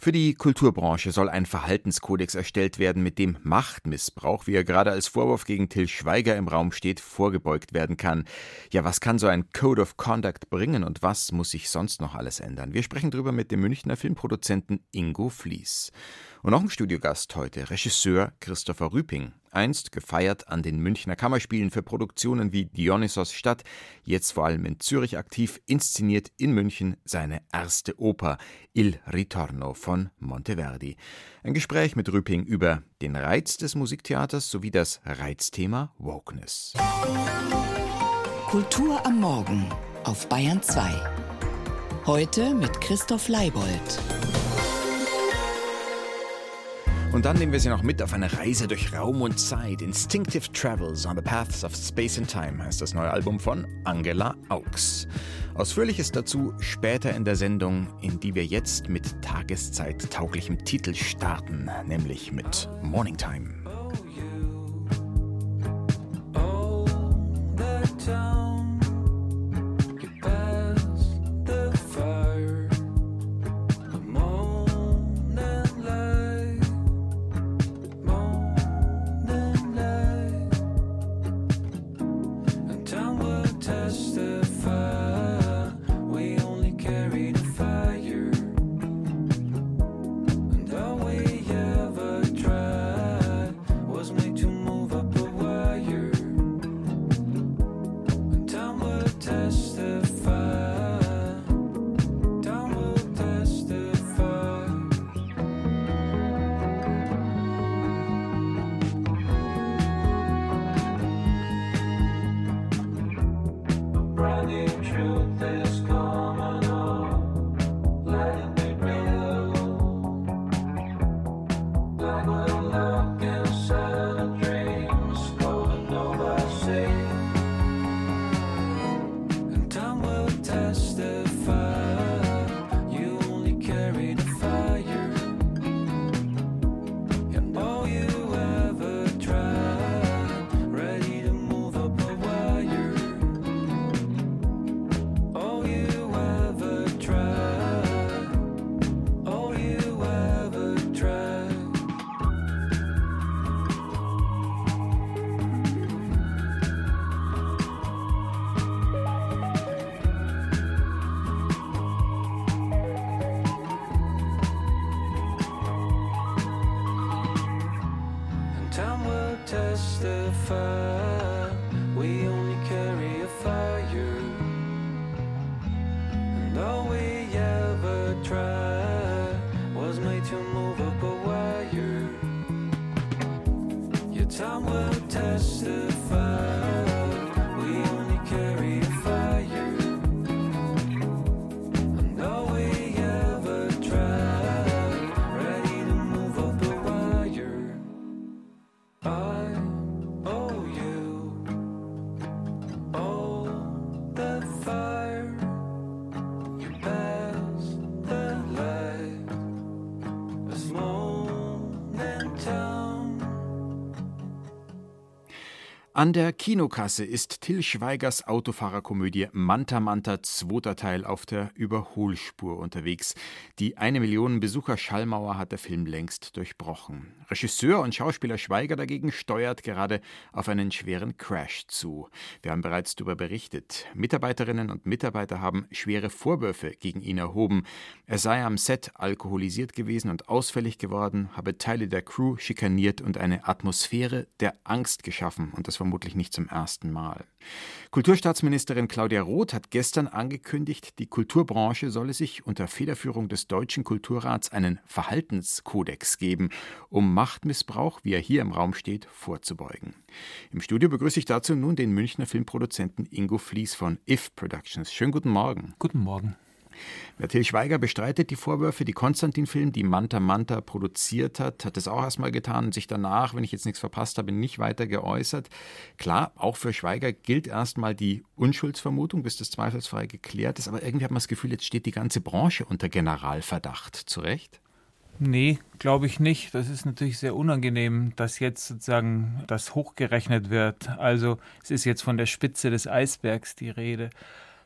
Für die Kulturbranche soll ein Verhaltenskodex erstellt werden, mit dem Machtmissbrauch, wie er gerade als Vorwurf gegen Till Schweiger im Raum steht, vorgebeugt werden kann. Ja, was kann so ein Code of Conduct bringen und was muss sich sonst noch alles ändern? Wir sprechen darüber mit dem Münchner Filmproduzenten Ingo Flies. Und noch ein Studiogast heute, Regisseur Christopher Rüping. Einst gefeiert an den Münchner Kammerspielen für Produktionen wie Dionysos Stadt, jetzt vor allem in Zürich aktiv, inszeniert in München seine erste Oper Il Ritorno von Monteverdi. Ein Gespräch mit Rüping über den Reiz des Musiktheaters sowie das Reizthema Wokeness. Kultur am Morgen auf Bayern 2. Heute mit Christoph Leibold. Und dann nehmen wir sie noch mit auf eine Reise durch Raum und Zeit. Instinctive Travels on the Paths of Space and Time heißt das neue Album von Angela Augs. Ausführliches dazu später in der Sendung, in die wir jetzt mit Tageszeit tauglichem Titel starten, nämlich mit Morning Time. first. An der Kinokasse ist Till Schweigers Autofahrerkomödie Manta Manta zweiter Teil auf der Überholspur unterwegs. Die eine Million Besucher Schallmauer hat der Film längst durchbrochen. Regisseur und Schauspieler Schweiger dagegen steuert gerade auf einen schweren Crash zu. Wir haben bereits darüber berichtet. Mitarbeiterinnen und Mitarbeiter haben schwere Vorwürfe gegen ihn erhoben. Er sei am Set alkoholisiert gewesen und ausfällig geworden, habe Teile der Crew schikaniert und eine Atmosphäre der Angst geschaffen und das vermutlich nicht zum ersten Mal. Kulturstaatsministerin Claudia Roth hat gestern angekündigt, die Kulturbranche solle sich unter Federführung des Deutschen Kulturrats einen Verhaltenskodex geben, um Machtmissbrauch, wie er hier im Raum steht, vorzubeugen. Im Studio begrüße ich dazu nun den Münchner Filmproduzenten Ingo Flies von IF Productions. Schönen guten Morgen. Guten Morgen. Till Schweiger bestreitet die Vorwürfe. Die Konstantin-Film, die Manta Manta produziert hat, hat es auch erstmal getan und sich danach, wenn ich jetzt nichts verpasst habe, nicht weiter geäußert. Klar, auch für Schweiger gilt erstmal die Unschuldsvermutung, bis das zweifelsfrei geklärt ist. Aber irgendwie hat man das Gefühl, jetzt steht die ganze Branche unter Generalverdacht. Zu Recht? Nee, glaube ich nicht. Das ist natürlich sehr unangenehm, dass jetzt sozusagen das hochgerechnet wird. Also es ist jetzt von der Spitze des Eisbergs die Rede.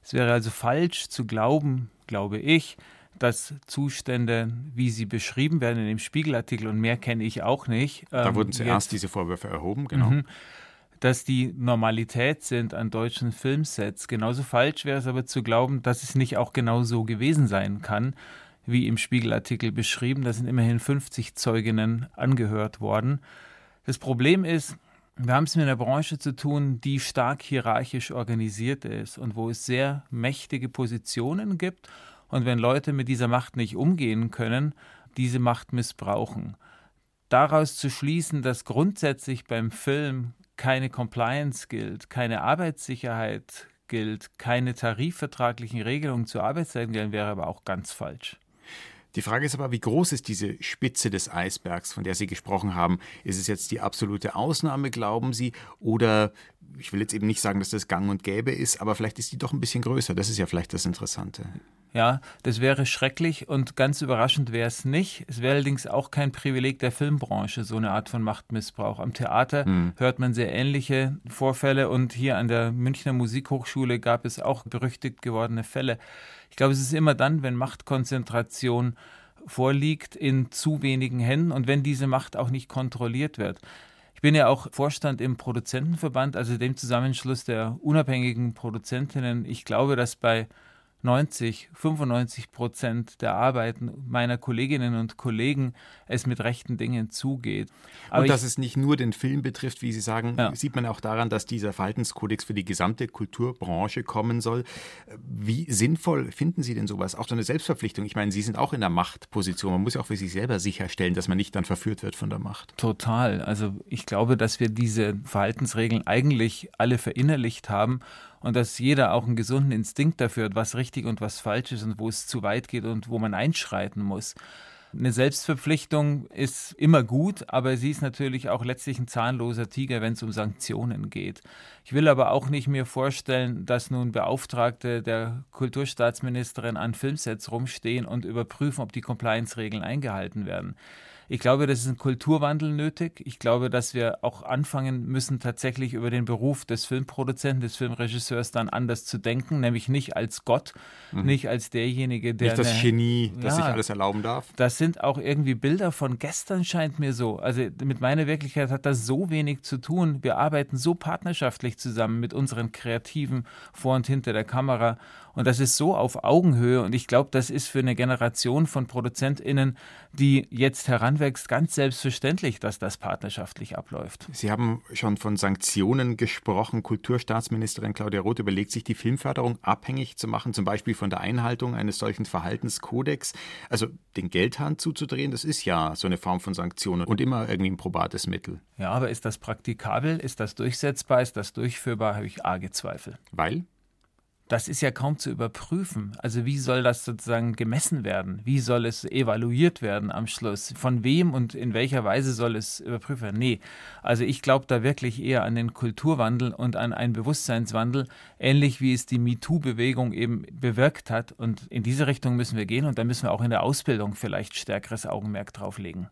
Es wäre also falsch zu glauben, glaube ich, dass Zustände, wie sie beschrieben werden in dem Spiegelartikel, und mehr kenne ich auch nicht. Da ähm, wurden zuerst jetzt, diese Vorwürfe erhoben, genau. Mhm, dass die Normalität sind an deutschen Filmsets. Genauso falsch wäre es aber zu glauben, dass es nicht auch genau so gewesen sein kann, wie im Spiegelartikel beschrieben. Da sind immerhin 50 Zeuginnen angehört worden. Das Problem ist, wir haben es mit einer Branche zu tun, die stark hierarchisch organisiert ist und wo es sehr mächtige Positionen gibt. Und wenn Leute mit dieser Macht nicht umgehen können, diese Macht missbrauchen. Daraus zu schließen, dass grundsätzlich beim Film keine Compliance gilt, keine Arbeitssicherheit gilt, keine tarifvertraglichen Regelungen zu Arbeitszeiten gelten, wäre aber auch ganz falsch. Die Frage ist aber, wie groß ist diese Spitze des Eisbergs, von der Sie gesprochen haben? Ist es jetzt die absolute Ausnahme, glauben Sie? Oder ich will jetzt eben nicht sagen, dass das gang und gäbe ist, aber vielleicht ist die doch ein bisschen größer. Das ist ja vielleicht das Interessante. Ja, das wäre schrecklich und ganz überraschend wäre es nicht. Es wäre allerdings auch kein Privileg der Filmbranche, so eine Art von Machtmissbrauch. Am Theater mhm. hört man sehr ähnliche Vorfälle und hier an der Münchner Musikhochschule gab es auch berüchtigt gewordene Fälle. Ich glaube, es ist immer dann, wenn Machtkonzentration vorliegt in zu wenigen Händen und wenn diese Macht auch nicht kontrolliert wird. Ich bin ja auch Vorstand im Produzentenverband, also dem Zusammenschluss der unabhängigen Produzentinnen. Ich glaube, dass bei 90, 95 Prozent der Arbeiten meiner Kolleginnen und Kollegen es mit rechten Dingen zugeht. Aber und dass ich, es nicht nur den Film betrifft, wie Sie sagen, ja. sieht man auch daran, dass dieser Verhaltenskodex für die gesamte Kulturbranche kommen soll. Wie sinnvoll finden Sie denn sowas? Auch so eine Selbstverpflichtung. Ich meine, Sie sind auch in der Machtposition. Man muss ja auch für sich selber sicherstellen, dass man nicht dann verführt wird von der Macht. Total. Also ich glaube, dass wir diese Verhaltensregeln eigentlich alle verinnerlicht haben und dass jeder auch einen gesunden Instinkt dafür hat, was richtig und was falsch ist und wo es zu weit geht und wo man einschreiten muss. Eine Selbstverpflichtung ist immer gut, aber sie ist natürlich auch letztlich ein zahnloser Tiger, wenn es um Sanktionen geht. Ich will aber auch nicht mir vorstellen, dass nun Beauftragte der Kulturstaatsministerin an Filmsets rumstehen und überprüfen, ob die Compliance-Regeln eingehalten werden. Ich glaube, das ist ein Kulturwandel nötig. Ich glaube, dass wir auch anfangen müssen, tatsächlich über den Beruf des Filmproduzenten, des Filmregisseurs dann anders zu denken, nämlich nicht als Gott, mhm. nicht als derjenige, der. Nicht das eine, Genie, das ja, sich alles erlauben darf. Das sind auch irgendwie Bilder von gestern, scheint mir so. Also mit meiner Wirklichkeit hat das so wenig zu tun. Wir arbeiten so partnerschaftlich zusammen mit unseren Kreativen vor und hinter der Kamera. Und das ist so auf Augenhöhe. Und ich glaube, das ist für eine Generation von ProduzentInnen, die jetzt heranwächst, ganz selbstverständlich, dass das partnerschaftlich abläuft. Sie haben schon von Sanktionen gesprochen. Kulturstaatsministerin Claudia Roth überlegt sich, die Filmförderung abhängig zu machen, zum Beispiel von der Einhaltung eines solchen Verhaltenskodex. Also den Geldhahn zuzudrehen, das ist ja so eine Form von Sanktionen und immer irgendwie ein probates Mittel. Ja, aber ist das praktikabel? Ist das durchsetzbar? Ist das durchführbar? Habe ich arge Zweifel. Weil? Das ist ja kaum zu überprüfen. Also wie soll das sozusagen gemessen werden? Wie soll es evaluiert werden am Schluss? Von wem und in welcher Weise soll es überprüft werden? Nee, also ich glaube da wirklich eher an den Kulturwandel und an einen Bewusstseinswandel, ähnlich wie es die MeToo-Bewegung eben bewirkt hat. Und in diese Richtung müssen wir gehen und da müssen wir auch in der Ausbildung vielleicht stärkeres Augenmerk drauf legen.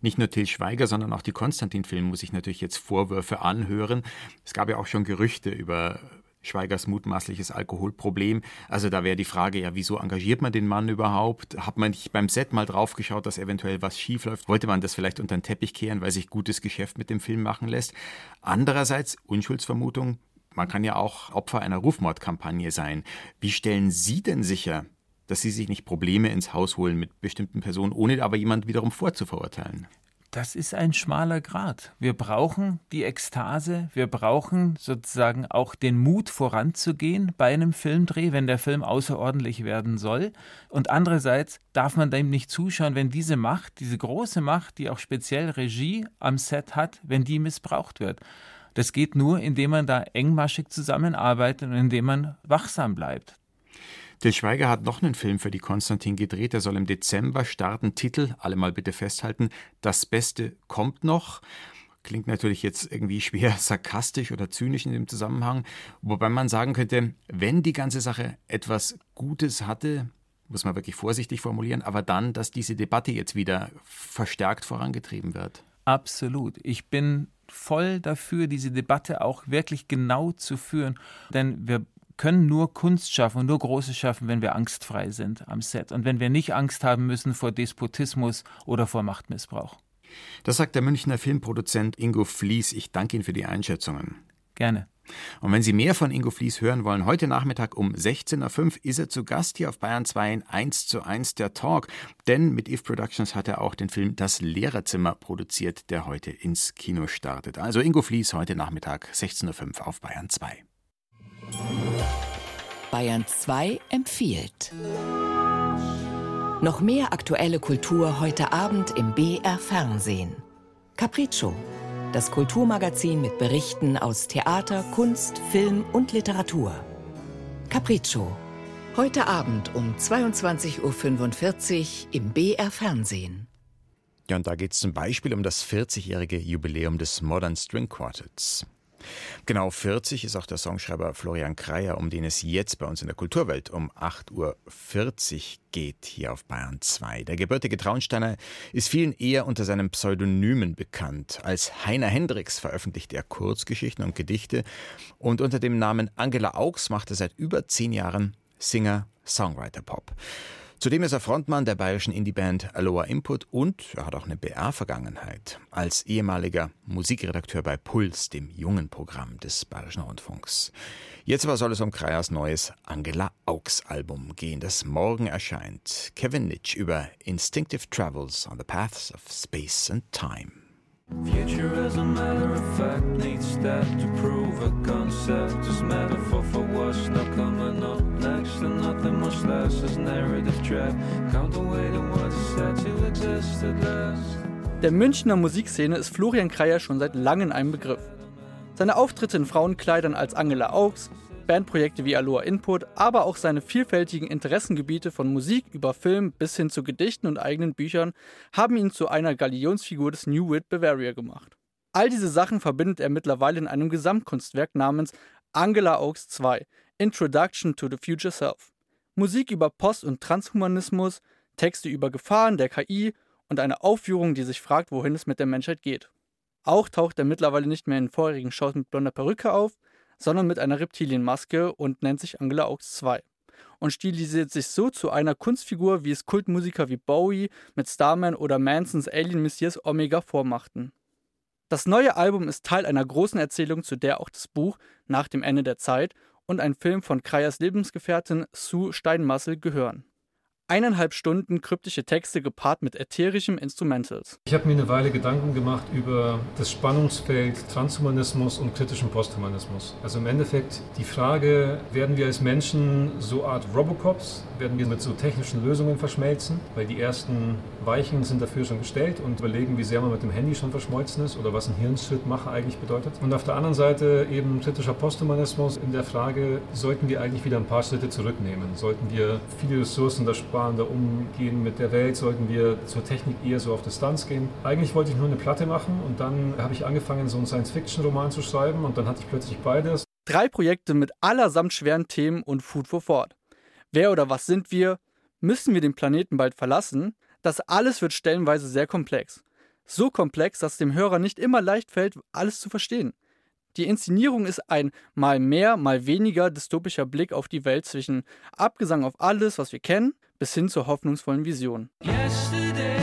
Nicht nur Till Schweiger, sondern auch die Konstantin-Film muss sich natürlich jetzt Vorwürfe anhören. Es gab ja auch schon Gerüchte über Schweigers mutmaßliches Alkoholproblem. Also da wäre die Frage, ja, wieso engagiert man den Mann überhaupt? Hat man nicht beim Set mal draufgeschaut, dass eventuell was schiefläuft? Wollte man das vielleicht unter den Teppich kehren, weil sich gutes Geschäft mit dem Film machen lässt? Andererseits, Unschuldsvermutung, man kann ja auch Opfer einer Rufmordkampagne sein. Wie stellen Sie denn sicher, dass Sie sich nicht Probleme ins Haus holen mit bestimmten Personen, ohne aber jemand wiederum vorzuverurteilen? Das ist ein schmaler Grat. Wir brauchen die Ekstase, wir brauchen sozusagen auch den Mut voranzugehen bei einem Filmdreh, wenn der Film außerordentlich werden soll. Und andererseits darf man dem nicht zuschauen, wenn diese Macht, diese große Macht, die auch speziell Regie am Set hat, wenn die missbraucht wird. Das geht nur, indem man da engmaschig zusammenarbeitet und indem man wachsam bleibt. Till Schweiger hat noch einen Film für die Konstantin gedreht. Der soll im Dezember starten. Titel, alle mal bitte festhalten: Das Beste kommt noch. Klingt natürlich jetzt irgendwie schwer sarkastisch oder zynisch in dem Zusammenhang. Wobei man sagen könnte, wenn die ganze Sache etwas Gutes hatte, muss man wirklich vorsichtig formulieren, aber dann, dass diese Debatte jetzt wieder verstärkt vorangetrieben wird. Absolut. Ich bin voll dafür, diese Debatte auch wirklich genau zu führen. Denn wir können nur Kunst schaffen und nur Großes schaffen, wenn wir angstfrei sind am Set und wenn wir nicht Angst haben müssen vor Despotismus oder vor Machtmissbrauch. Das sagt der Münchner Filmproduzent Ingo Flies. Ich danke Ihnen für die Einschätzungen. Gerne. Und wenn Sie mehr von Ingo Flies hören wollen, heute Nachmittag um 16.05 Uhr ist er zu Gast hier auf Bayern 2 in 1 zu 1 der Talk. Denn mit If Productions hat er auch den Film Das Lehrerzimmer produziert, der heute ins Kino startet. Also Ingo Flies heute Nachmittag 16.05 Uhr auf Bayern 2. Bayern 2 empfiehlt. Noch mehr aktuelle Kultur heute Abend im BR Fernsehen. Capriccio das Kulturmagazin mit Berichten aus Theater, Kunst, Film und Literatur. Capriccio. Heute Abend um 22.45 Uhr im BR Fernsehen. Ja, und da geht es zum Beispiel um das 40-jährige Jubiläum des Modern String Quartets. Genau 40 ist auch der Songschreiber Florian Kreier, um den es jetzt bei uns in der Kulturwelt um 8.40 Uhr geht, hier auf Bayern 2. Der gebürtige Traunsteiner ist vielen eher unter seinem Pseudonymen bekannt. Als Heiner Hendricks veröffentlicht er Kurzgeschichten und Gedichte und unter dem Namen Angela Augs macht er seit über zehn Jahren Singer-Songwriter-Pop. Zudem ist er Frontmann der bayerischen Indieband Aloha Input und er hat auch eine BR-Vergangenheit als ehemaliger Musikredakteur bei Puls, dem jungen Programm des Bayerischen Rundfunks. Jetzt aber soll es um Kreyers neues Angela Augs Album gehen, das morgen erscheint. Kevin Nitsch über Instinctive Travels on the Paths of Space and Time. Future as a matter of fact needs that to prove a concept. Is metaphor for what's not coming up next and nothing much less is narrative track. Count away to what's said to exist at last. Der Münchner Musikszene ist Florian Kreier schon seit langem ein Begriff. Seine Auftritte in Frauenkleidern als Angela Augs, Bandprojekte wie Aloha Input, aber auch seine vielfältigen Interessengebiete von Musik über Film bis hin zu Gedichten und eigenen Büchern haben ihn zu einer Galionsfigur des New Wit Bavaria gemacht. All diese Sachen verbindet er mittlerweile in einem Gesamtkunstwerk namens Angela Oaks 2 Introduction to the Future Self. Musik über Post- und Transhumanismus, Texte über Gefahren der KI und eine Aufführung, die sich fragt, wohin es mit der Menschheit geht. Auch taucht er mittlerweile nicht mehr in vorherigen Shows mit blonder Perücke auf, sondern mit einer Reptilienmaske und nennt sich Angela Oaks 2 und stilisiert sich so zu einer Kunstfigur, wie es Kultmusiker wie Bowie mit Starman oder Mansons Alien Messias Omega vormachten. Das neue Album ist Teil einer großen Erzählung, zu der auch das Buch Nach dem Ende der Zeit und ein Film von Kreyers Lebensgefährtin Sue Steinmassel gehören eineinhalb Stunden kryptische Texte gepaart mit ätherischem Instrumentals. Ich habe mir eine Weile Gedanken gemacht über das Spannungsfeld Transhumanismus und kritischem Posthumanismus. Also im Endeffekt die Frage, werden wir als Menschen so Art Robocops, werden wir mit so technischen Lösungen verschmelzen, weil die ersten Weichen sind dafür schon gestellt und überlegen, wie sehr man mit dem Handy schon verschmolzen ist oder was ein Hirnschrittmacher eigentlich bedeutet. Und auf der anderen Seite eben kritischer Posthumanismus in der Frage, sollten wir eigentlich wieder ein paar Schritte zurücknehmen? Sollten wir viele Ressourcen da sparender umgehen mit der Welt? Sollten wir zur Technik eher so auf Distanz gehen? Eigentlich wollte ich nur eine Platte machen und dann habe ich angefangen, so einen Science-Fiction-Roman zu schreiben und dann hatte ich plötzlich beides. Drei Projekte mit allersamt schweren Themen und Food for Thought. Wer oder was sind wir? Müssen wir den Planeten bald verlassen? Das alles wird stellenweise sehr komplex. So komplex, dass dem Hörer nicht immer leicht fällt, alles zu verstehen. Die Inszenierung ist ein mal mehr, mal weniger dystopischer Blick auf die Welt zwischen Abgesang auf alles, was wir kennen, bis hin zur hoffnungsvollen Vision. Yesterday,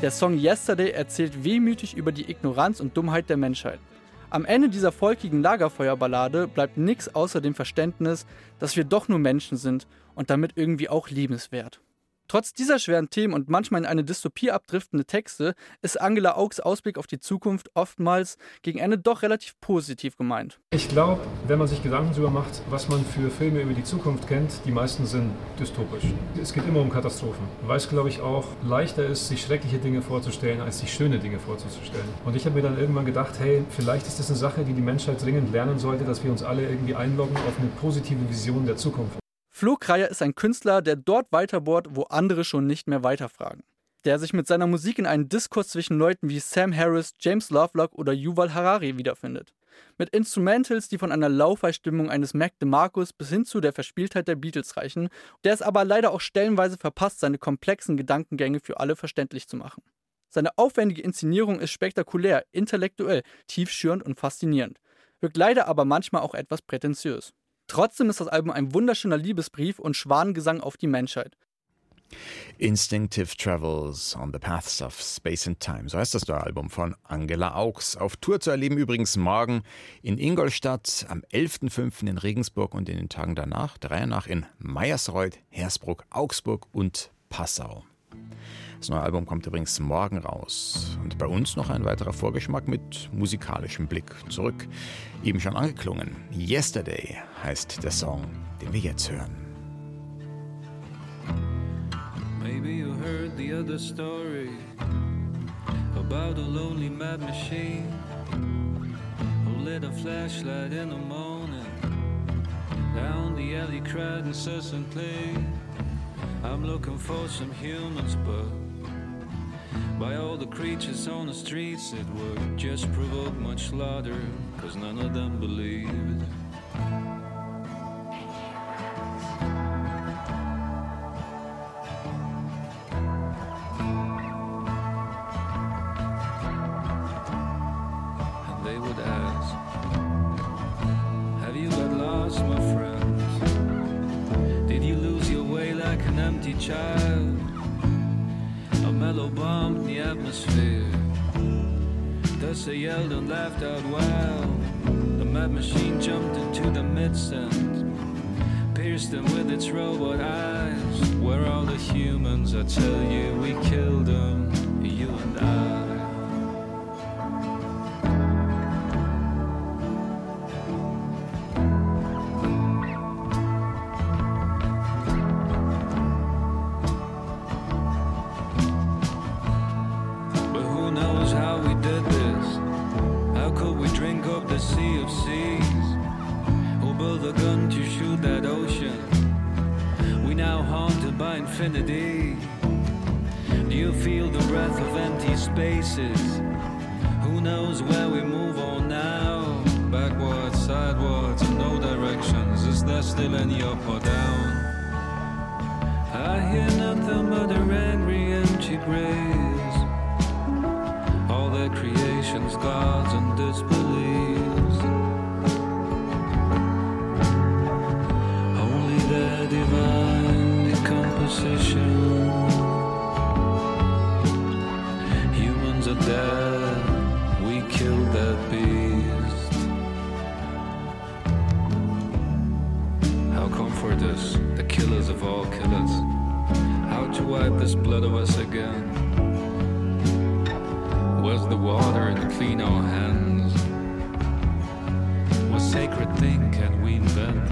Der Song Yesterday erzählt wehmütig über die Ignoranz und Dummheit der Menschheit. Am Ende dieser folkigen Lagerfeuerballade bleibt nichts außer dem Verständnis, dass wir doch nur Menschen sind und damit irgendwie auch liebenswert. Trotz dieser schweren Themen und manchmal in eine Dystopie abdriftende Texte ist Angela Augs Ausblick auf die Zukunft oftmals gegen Ende doch relativ positiv gemeint. Ich glaube, wenn man sich Gedanken darüber macht, was man für Filme über die Zukunft kennt, die meisten sind dystopisch. Es geht immer um Katastrophen, weil es, glaube ich, auch leichter ist, sich schreckliche Dinge vorzustellen, als sich schöne Dinge vorzustellen. Und ich habe mir dann irgendwann gedacht, hey, vielleicht ist das eine Sache, die die Menschheit dringend lernen sollte, dass wir uns alle irgendwie einloggen auf eine positive Vision der Zukunft. Flo Kreier ist ein Künstler, der dort weiterbohrt, wo andere schon nicht mehr weiterfragen. der sich mit seiner Musik in einen Diskurs zwischen Leuten wie Sam Harris, James Lovelock oder Yuval Harari wiederfindet. Mit Instrumentals, die von einer Laufei-Stimmung eines Mac DeMarcus bis hin zu der Verspieltheit der Beatles reichen, der es aber leider auch stellenweise verpasst, seine komplexen Gedankengänge für alle verständlich zu machen. Seine aufwendige Inszenierung ist spektakulär, intellektuell, tiefschürend und faszinierend, wirkt leider aber manchmal auch etwas prätentiös. Trotzdem ist das Album ein wunderschöner Liebesbrief und Schwanengesang auf die Menschheit. Instinctive Travels on the Paths of Space and Time. So heißt das neue Album von Angela Augs. Auf Tour zu erleben übrigens morgen in Ingolstadt, am 11.05. in Regensburg und in den Tagen danach, der nach in Meyersreuth, Hersbruck, Augsburg und Passau. Das neue Album kommt übrigens morgen raus. Und bei uns noch ein weiterer Vorgeschmack mit musikalischem Blick zurück. Eben schon angeklungen. Yesterday heißt der Song, den wir jetzt hören. Maybe you heard the other story about a lonely mad machine who lit a flashlight in the morning down the alley, cried incessantly. I'm looking for some humans, but by all the creatures on the streets, it would just provoke much slaughter, cause none of them believed. And they would ask, Have you got lost my friends? Did you lose your way like an empty child. A mellow bomb in the atmosphere. Thus they yelled and laughed out loud. The mad machine jumped into the midst and pierced them with its robot eyes. Where are the humans? I tell you, we killed them, infinity. Do you feel the breath of empty spaces? Who knows where we move on now? Backwards, sideways, in no directions. Is there still any up or down? I hear nothing but their angry, empty praise. All their creations, gods and disbeliefs. Humans are dead, we killed that beast. How comfort us, the killers of all killers? How to wipe this blood of us again? Was the water and clean our hands? What sacred thing can we invent?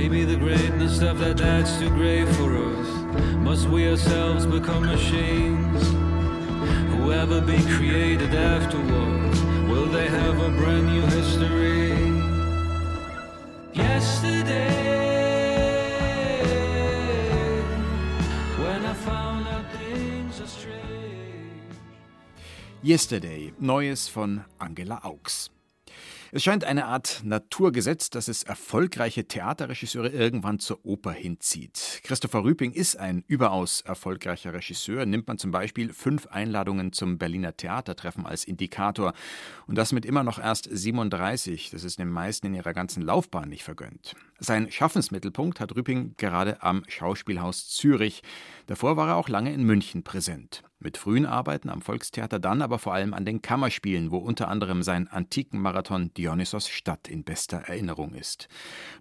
Maybe the greatness of that that's too great for us. Must we ourselves become machines? Whoever be created will they have a brand new history? Yesterday. Yesterday, Neues von Angela Augs. Es scheint eine Art Naturgesetz, dass es erfolgreiche Theaterregisseure irgendwann zur Oper hinzieht. Christopher Rüping ist ein überaus erfolgreicher Regisseur. Nimmt man zum Beispiel fünf Einladungen zum Berliner Theatertreffen als Indikator. Und das mit immer noch erst 37. Das ist den meisten in ihrer ganzen Laufbahn nicht vergönnt. Sein Schaffensmittelpunkt hat Rüping gerade am Schauspielhaus Zürich. Davor war er auch lange in München präsent. Mit frühen Arbeiten am Volkstheater, dann aber vor allem an den Kammerspielen, wo unter anderem sein antiken Marathon Dionysos Stadt in bester Erinnerung ist.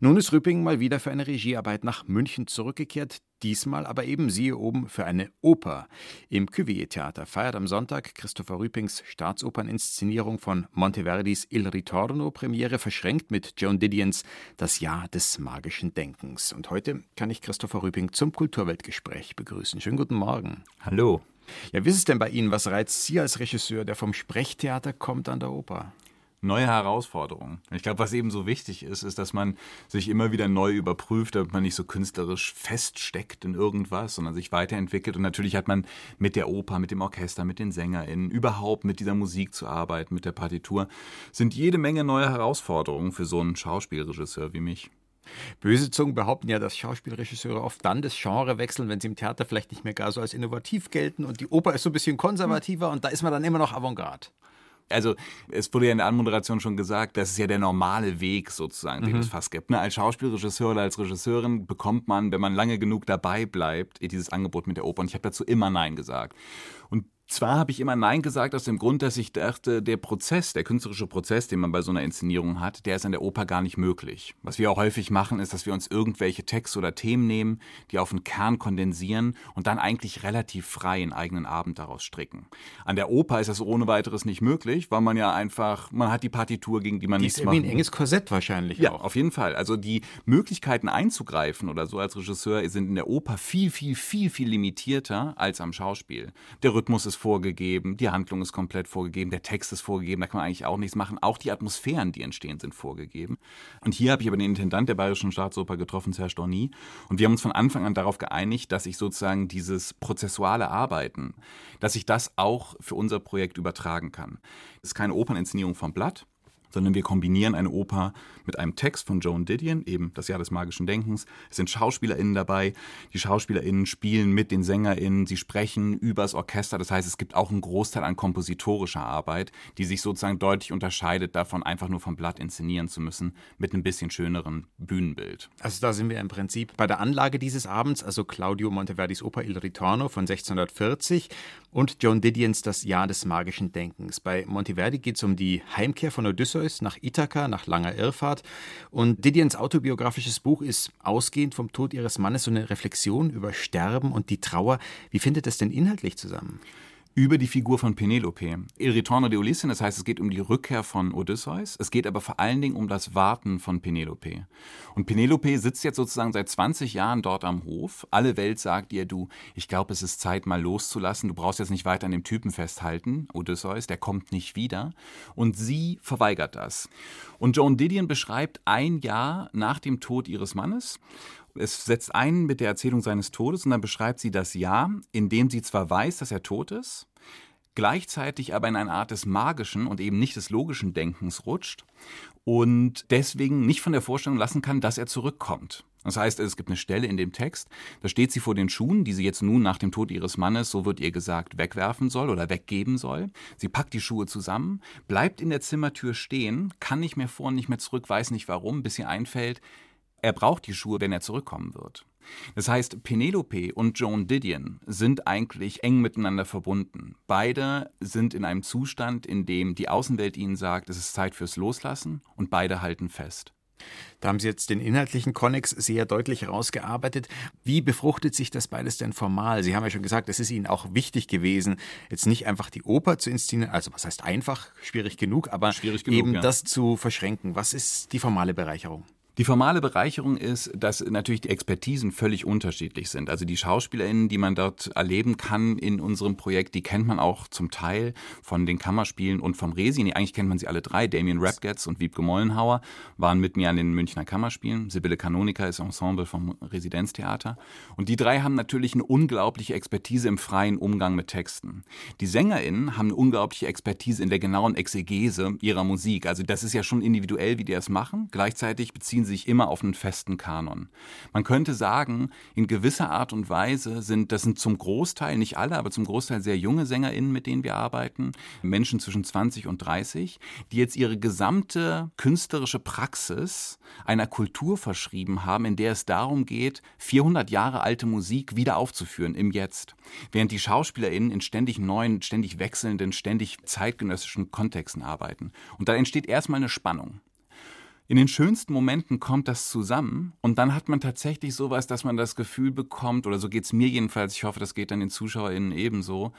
Nun ist Rüpping mal wieder für eine Regiearbeit nach München zurückgekehrt, diesmal aber eben siehe oben für eine Oper. Im Cuvier-Theater feiert am Sonntag Christopher Rüpings Staatsoperninszenierung von Monteverdis Il Ritorno Premiere verschränkt mit Joan Didions Das Jahr des magischen Denkens. Und heute kann ich Christopher Rüping zum Kulturweltgespräch begrüßen. Schönen guten Morgen. Hallo. Ja, wie ist es denn bei Ihnen? Was reizt Sie als Regisseur, der vom Sprechtheater kommt, an der Oper? Neue Herausforderungen. Ich glaube, was eben so wichtig ist, ist, dass man sich immer wieder neu überprüft, damit man nicht so künstlerisch feststeckt in irgendwas, sondern sich weiterentwickelt. Und natürlich hat man mit der Oper, mit dem Orchester, mit den SängerInnen, überhaupt mit dieser Musik zu arbeiten, mit der Partitur, sind jede Menge neue Herausforderungen für so einen Schauspielregisseur wie mich. Böse Zungen behaupten ja, dass Schauspielregisseure oft dann das Genre wechseln, wenn sie im Theater vielleicht nicht mehr gar so als innovativ gelten und die Oper ist so ein bisschen konservativer und da ist man dann immer noch Avantgarde also es wurde ja in der Anmoderation schon gesagt, das ist ja der normale Weg sozusagen, den mhm. es fast gibt. Ne? Als Schauspielregisseur oder als Regisseurin bekommt man, wenn man lange genug dabei bleibt, dieses Angebot mit der Oper. Und ich habe dazu immer Nein gesagt. Und zwar habe ich immer Nein gesagt aus dem Grund, dass ich dachte, der Prozess, der künstlerische Prozess, den man bei so einer Inszenierung hat, der ist an der Oper gar nicht möglich. Was wir auch häufig machen, ist, dass wir uns irgendwelche Texte oder Themen nehmen, die auf einen Kern kondensieren und dann eigentlich relativ frei einen eigenen Abend daraus stricken. An der Oper ist das ohne weiteres nicht möglich, weil man ja einfach, man hat die Partitur, gegen die man die nichts macht. Wie ein enges Korsett wahrscheinlich ja, auch. auf jeden Fall. Also die Möglichkeiten einzugreifen oder so als Regisseur sind in der Oper viel, viel, viel, viel limitierter als am Schauspiel. Der Rhythmus ist vorgegeben, die Handlung ist komplett vorgegeben, der Text ist vorgegeben, da kann man eigentlich auch nichts machen. Auch die Atmosphären, die entstehen, sind vorgegeben. Und hier habe ich aber den Intendant der Bayerischen Staatsoper getroffen, Serge Dorny, und wir haben uns von Anfang an darauf geeinigt, dass ich sozusagen dieses prozessuale Arbeiten, dass ich das auch für unser Projekt übertragen kann. Es ist keine Operninszenierung vom Blatt, sondern wir kombinieren eine Oper mit einem Text von Joan Didion, eben das Jahr des magischen Denkens. Es sind SchauspielerInnen dabei. Die SchauspielerInnen spielen mit den SängerInnen, sie sprechen übers Orchester. Das heißt, es gibt auch einen Großteil an kompositorischer Arbeit, die sich sozusagen deutlich unterscheidet davon, einfach nur vom Blatt inszenieren zu müssen, mit einem bisschen schöneren Bühnenbild. Also da sind wir im Prinzip bei der Anlage dieses Abends, also Claudio Monteverdis Oper Il Ritorno von 1640 und Joan Didions Das Jahr des magischen Denkens. Bei Monteverdi geht es um die Heimkehr von Odysseus Odysseus nach Ithaka, nach langer Irrfahrt. Und Didions autobiografisches Buch ist ausgehend vom Tod ihres Mannes so eine Reflexion über Sterben und die Trauer. Wie findet es denn inhaltlich zusammen? Über die Figur von Penelope. Il Ritorno de Ulysses, das heißt, es geht um die Rückkehr von Odysseus. Es geht aber vor allen Dingen um das Warten von Penelope. Und Penelope sitzt jetzt sozusagen seit 20 Jahren dort am Hof. Alle Welt sagt ihr, du, ich glaube, es ist Zeit, mal loszulassen. Du brauchst jetzt nicht weiter an dem Typen festhalten, Odysseus, der kommt nicht wieder. Und sie verweigert das. Und Joan Didion beschreibt ein Jahr nach dem Tod ihres Mannes es setzt ein mit der Erzählung seines Todes und dann beschreibt sie das Jahr, in dem sie zwar weiß, dass er tot ist, gleichzeitig aber in eine Art des magischen und eben nicht des logischen Denkens rutscht und deswegen nicht von der Vorstellung lassen kann, dass er zurückkommt. Das heißt, es gibt eine Stelle in dem Text, da steht sie vor den Schuhen, die sie jetzt nun nach dem Tod ihres Mannes, so wird ihr gesagt, wegwerfen soll oder weggeben soll. Sie packt die Schuhe zusammen, bleibt in der Zimmertür stehen, kann nicht mehr vor und nicht mehr zurück, weiß nicht warum, bis ihr einfällt, er braucht die Schuhe, wenn er zurückkommen wird. Das heißt, Penelope und Joan Didion sind eigentlich eng miteinander verbunden. Beide sind in einem Zustand, in dem die Außenwelt ihnen sagt, es ist Zeit fürs Loslassen und beide halten fest. Da haben Sie jetzt den inhaltlichen Konnex sehr deutlich herausgearbeitet. Wie befruchtet sich das beides denn formal? Sie haben ja schon gesagt, es ist Ihnen auch wichtig gewesen, jetzt nicht einfach die Oper zu inszenieren, also was heißt einfach, schwierig genug, aber schwierig genug, eben ja. das zu verschränken. Was ist die formale Bereicherung? Die formale Bereicherung ist, dass natürlich die Expertisen völlig unterschiedlich sind. Also die SchauspielerInnen, die man dort erleben kann in unserem Projekt, die kennt man auch zum Teil von den Kammerspielen und vom Resi. Eigentlich kennt man sie alle drei. Damien Rapgetz und Wiebke Mollenhauer waren mit mir an den Münchner Kammerspielen. Sibylle Kanonika ist Ensemble vom Residenztheater. Und die drei haben natürlich eine unglaubliche Expertise im freien Umgang mit Texten. Die SängerInnen haben eine unglaubliche Expertise in der genauen Exegese ihrer Musik. Also das ist ja schon individuell, wie die das machen. Gleichzeitig beziehen sich immer auf einen festen Kanon. Man könnte sagen, in gewisser Art und Weise sind, das sind zum Großteil, nicht alle, aber zum Großteil sehr junge SängerInnen, mit denen wir arbeiten, Menschen zwischen 20 und 30, die jetzt ihre gesamte künstlerische Praxis einer Kultur verschrieben haben, in der es darum geht, 400 Jahre alte Musik wieder aufzuführen im Jetzt. Während die SchauspielerInnen in ständig neuen, ständig wechselnden, ständig zeitgenössischen Kontexten arbeiten. Und da entsteht erstmal eine Spannung. In den schönsten Momenten kommt das zusammen und dann hat man tatsächlich sowas, dass man das Gefühl bekommt, oder so geht es mir jedenfalls, ich hoffe, das geht dann den ZuschauerInnen ebenso,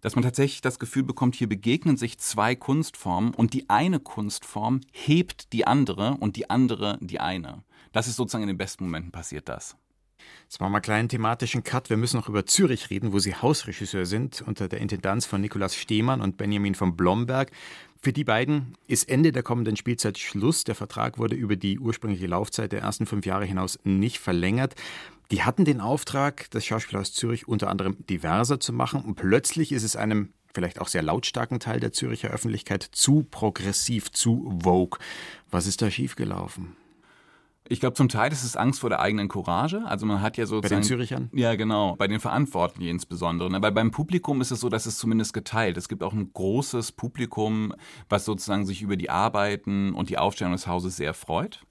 dass man tatsächlich das Gefühl bekommt, hier begegnen sich zwei Kunstformen und die eine Kunstform hebt die andere und die andere die eine. Das ist sozusagen in den besten Momenten passiert das. Jetzt machen wir einen kleinen thematischen Cut. Wir müssen noch über Zürich reden, wo Sie Hausregisseur sind, unter der Intendanz von Nikolaus Stehmann und Benjamin von Blomberg. Für die beiden ist Ende der kommenden Spielzeit Schluss. Der Vertrag wurde über die ursprüngliche Laufzeit der ersten fünf Jahre hinaus nicht verlängert. Die hatten den Auftrag, das Schauspielhaus Zürich unter anderem diverser zu machen. Und plötzlich ist es einem vielleicht auch sehr lautstarken Teil der Züricher Öffentlichkeit zu progressiv, zu vogue. Was ist da schiefgelaufen? Ich glaube, zum Teil ist es Angst vor der eigenen Courage. Also man hat ja sozusagen. Bei den Zürichern? Ja, genau. Bei den Verantwortlichen insbesondere. Aber beim Publikum ist es so, dass es zumindest geteilt. Es gibt auch ein großes Publikum, was sozusagen sich über die Arbeiten und die Aufstellung des Hauses sehr freut.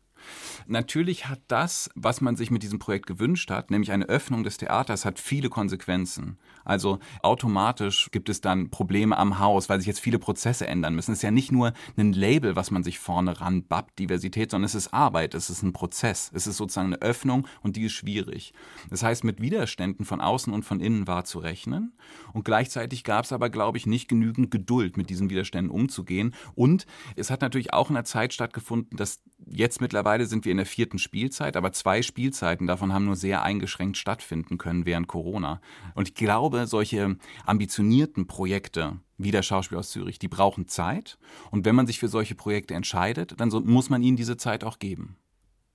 Natürlich hat das, was man sich mit diesem Projekt gewünscht hat, nämlich eine Öffnung des Theaters, hat viele Konsequenzen. Also automatisch gibt es dann Probleme am Haus, weil sich jetzt viele Prozesse ändern müssen. Es ist ja nicht nur ein Label, was man sich vorne ranbappt, Diversität, sondern es ist Arbeit, es ist ein Prozess, es ist sozusagen eine Öffnung und die ist schwierig. Das heißt, mit Widerständen von außen und von innen war zu rechnen und gleichzeitig gab es aber, glaube ich, nicht genügend Geduld, mit diesen Widerständen umzugehen und es hat natürlich auch in der Zeit stattgefunden, dass jetzt mittlerweile sind wir in der vierten Spielzeit, aber zwei Spielzeiten davon haben nur sehr eingeschränkt stattfinden können während Corona. Und ich glaube, solche ambitionierten Projekte wie der Schauspiel aus Zürich, die brauchen Zeit. Und wenn man sich für solche Projekte entscheidet, dann muss man ihnen diese Zeit auch geben.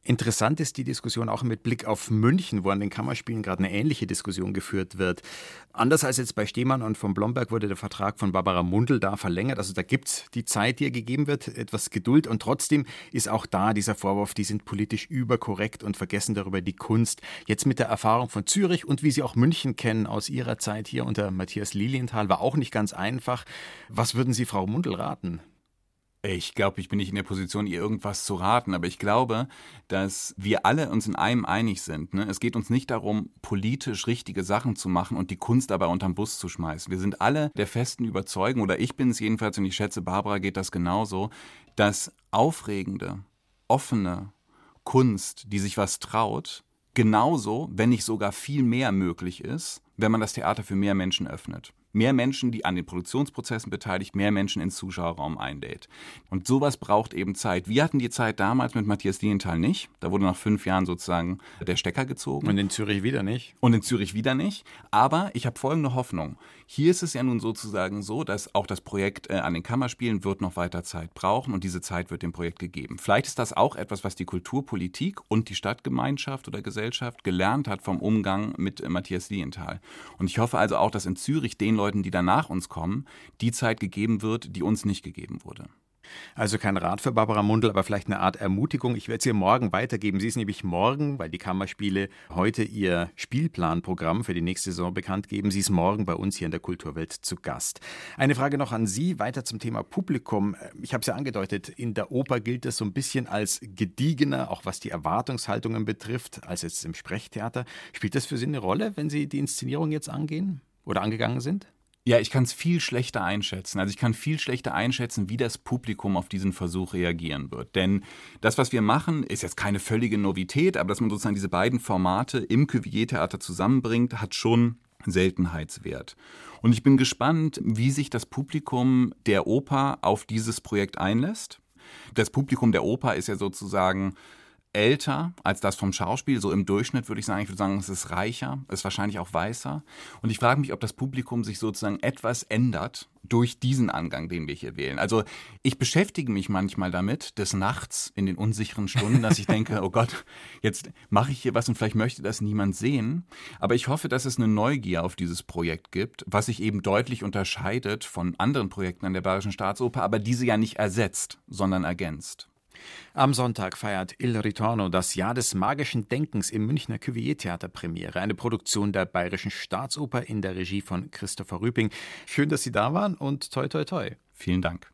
Interessant ist die Diskussion auch mit Blick auf München, wo an den Kammerspielen gerade eine ähnliche Diskussion geführt wird. Anders als jetzt bei Stehmann und von Blomberg wurde der Vertrag von Barbara Mundl da verlängert. Also da gibt es die Zeit, die ihr gegeben wird, etwas Geduld. Und trotzdem ist auch da dieser Vorwurf, die sind politisch überkorrekt und vergessen darüber die Kunst. Jetzt mit der Erfahrung von Zürich und wie Sie auch München kennen aus Ihrer Zeit hier unter Matthias Lilienthal, war auch nicht ganz einfach. Was würden Sie Frau Mundl raten? Ich glaube, ich bin nicht in der Position, ihr irgendwas zu raten, aber ich glaube, dass wir alle uns in einem einig sind. Ne? Es geht uns nicht darum, politisch richtige Sachen zu machen und die Kunst dabei unterm Bus zu schmeißen. Wir sind alle der festen Überzeugung, oder ich bin es jedenfalls, und ich schätze, Barbara geht das genauso, dass aufregende, offene Kunst, die sich was traut, genauso, wenn nicht sogar viel mehr möglich ist, wenn man das Theater für mehr Menschen öffnet mehr Menschen, die an den Produktionsprozessen beteiligt, mehr Menschen ins Zuschauerraum einlädt. Und sowas braucht eben Zeit. Wir hatten die Zeit damals mit Matthias Lienthal nicht. Da wurde nach fünf Jahren sozusagen der Stecker gezogen. Und in Zürich wieder nicht. Und in Zürich wieder nicht. Aber ich habe folgende Hoffnung. Hier ist es ja nun sozusagen so, dass auch das Projekt äh, an den Kammerspielen wird noch weiter Zeit brauchen und diese Zeit wird dem Projekt gegeben. Vielleicht ist das auch etwas, was die Kulturpolitik und die Stadtgemeinschaft oder Gesellschaft gelernt hat vom Umgang mit äh, Matthias Lienthal. Und ich hoffe also auch, dass in Zürich den Leuten, die danach uns kommen, die Zeit gegeben wird, die uns nicht gegeben wurde. Also kein Rat für Barbara Mundl, aber vielleicht eine Art Ermutigung. Ich werde sie morgen weitergeben. Sie ist nämlich morgen, weil die Kammerspiele heute ihr Spielplanprogramm für die nächste Saison bekannt geben. Sie ist morgen bei uns hier in der Kulturwelt zu Gast. Eine Frage noch an Sie, weiter zum Thema Publikum. Ich habe es ja angedeutet, in der Oper gilt es so ein bisschen als gediegener, auch was die Erwartungshaltungen betrifft, als jetzt im Sprechtheater. Spielt das für Sie eine Rolle, wenn Sie die Inszenierung jetzt angehen oder angegangen sind? Ja, ich kann es viel schlechter einschätzen. Also ich kann viel schlechter einschätzen, wie das Publikum auf diesen Versuch reagieren wird. Denn das, was wir machen, ist jetzt keine völlige Novität, aber dass man sozusagen diese beiden Formate im Cuvier-Theater zusammenbringt, hat schon Seltenheitswert. Und ich bin gespannt, wie sich das Publikum der Oper auf dieses Projekt einlässt. Das Publikum der Oper ist ja sozusagen älter als das vom Schauspiel. So im Durchschnitt würde ich sagen, ich würde sagen, es ist reicher, es ist wahrscheinlich auch weißer. Und ich frage mich, ob das Publikum sich sozusagen etwas ändert durch diesen Angang, den wir hier wählen. Also ich beschäftige mich manchmal damit, des Nachts in den unsicheren Stunden, dass ich denke, oh Gott, jetzt mache ich hier was und vielleicht möchte das niemand sehen. Aber ich hoffe, dass es eine Neugier auf dieses Projekt gibt, was sich eben deutlich unterscheidet von anderen Projekten an der Bayerischen Staatsoper, aber diese ja nicht ersetzt, sondern ergänzt. Am Sonntag feiert Il Ritorno das Jahr des magischen Denkens im Münchner Cuvier-Theater Premiere, eine Produktion der Bayerischen Staatsoper in der Regie von Christopher Rüping. Schön, dass Sie da waren und toi toi toi. Vielen Dank.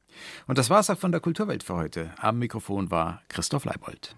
Und das war's auch von der Kulturwelt für heute. Am Mikrofon war Christoph Leibold.